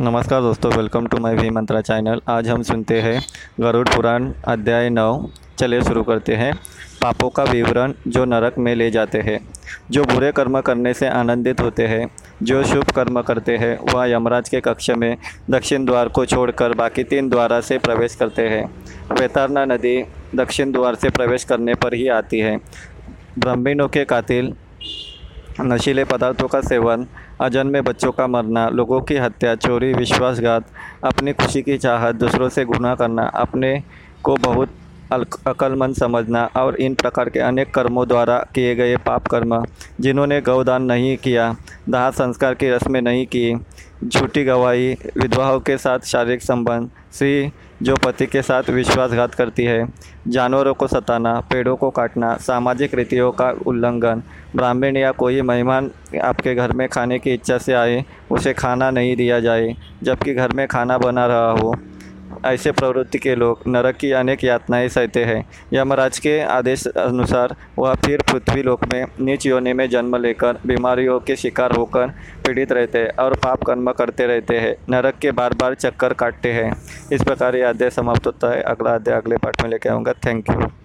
नमस्कार दोस्तों welcome to my V mantra channel आज हम सुनते हैं गरुड़ पुराण अध्याय नौ। चलिए शुरू करते हैं। पापों का विवरण जो नरक में ले जाते हैं, जो बुरे कर्म करने से आनंदित होते हैं, जो शुभ कर्म करते हैं, वह यमराज के कक्ष में दक्षिण द्वार को छोड़कर बाकी तीन द्वारा से प्रवेश करते हैं। वेतारना नदी दक्षिण द्वार से प्रवेश करने पर ही आती है। ब्राह्मणों के कातिल नशीले पदार्थों का सेवन अजन्मे बच्चों का मरना, लोगों की हत्या, चोरी, विश्वासघात, अपनी खुशी की चाहत, दूसरों से गुनाह करना, अपने को बहुत अकलमंद समझना और इन प्रकार के अनेक कर्मों द्वारा किए गए पाप कर्म, जिन्होंने गौदान नहीं किया। दाह संस्कार की रस्में नहीं की, झूठी गवाही, विधवाओं के साथ शारीरिक संबंध, स्त्री जो पति के साथ विश्वासघात करती है, जानवरों को सताना, पेड़ों को काटना, सामाजिक रीतियों का उल्लंघन, ब्राह्मण या कोई मेहमान आपके घर में खाने की इच्छा से आए, उसे खाना नहीं दिया जाए, जबकि घर में खाना बना रहा हो। ऐसे प्रवृत्ति के लोग, नरक की अनेक यातनाएँ सहते हैं। यमराज के आदेश अनुसार वह फिर पृथ्वी लोक में नीच योनि में जन्म लेकर बीमारियों के शिकार होकर पीड़ित रहते हैं और पाप कर्म करते रहते हैं। नरक के बार बार चक्कर काटते हैं। इस प्रकार यह अध्याय समाप्त होता है। अगला अध्याय अगले पाठ में लेके आऊँगा। Thank you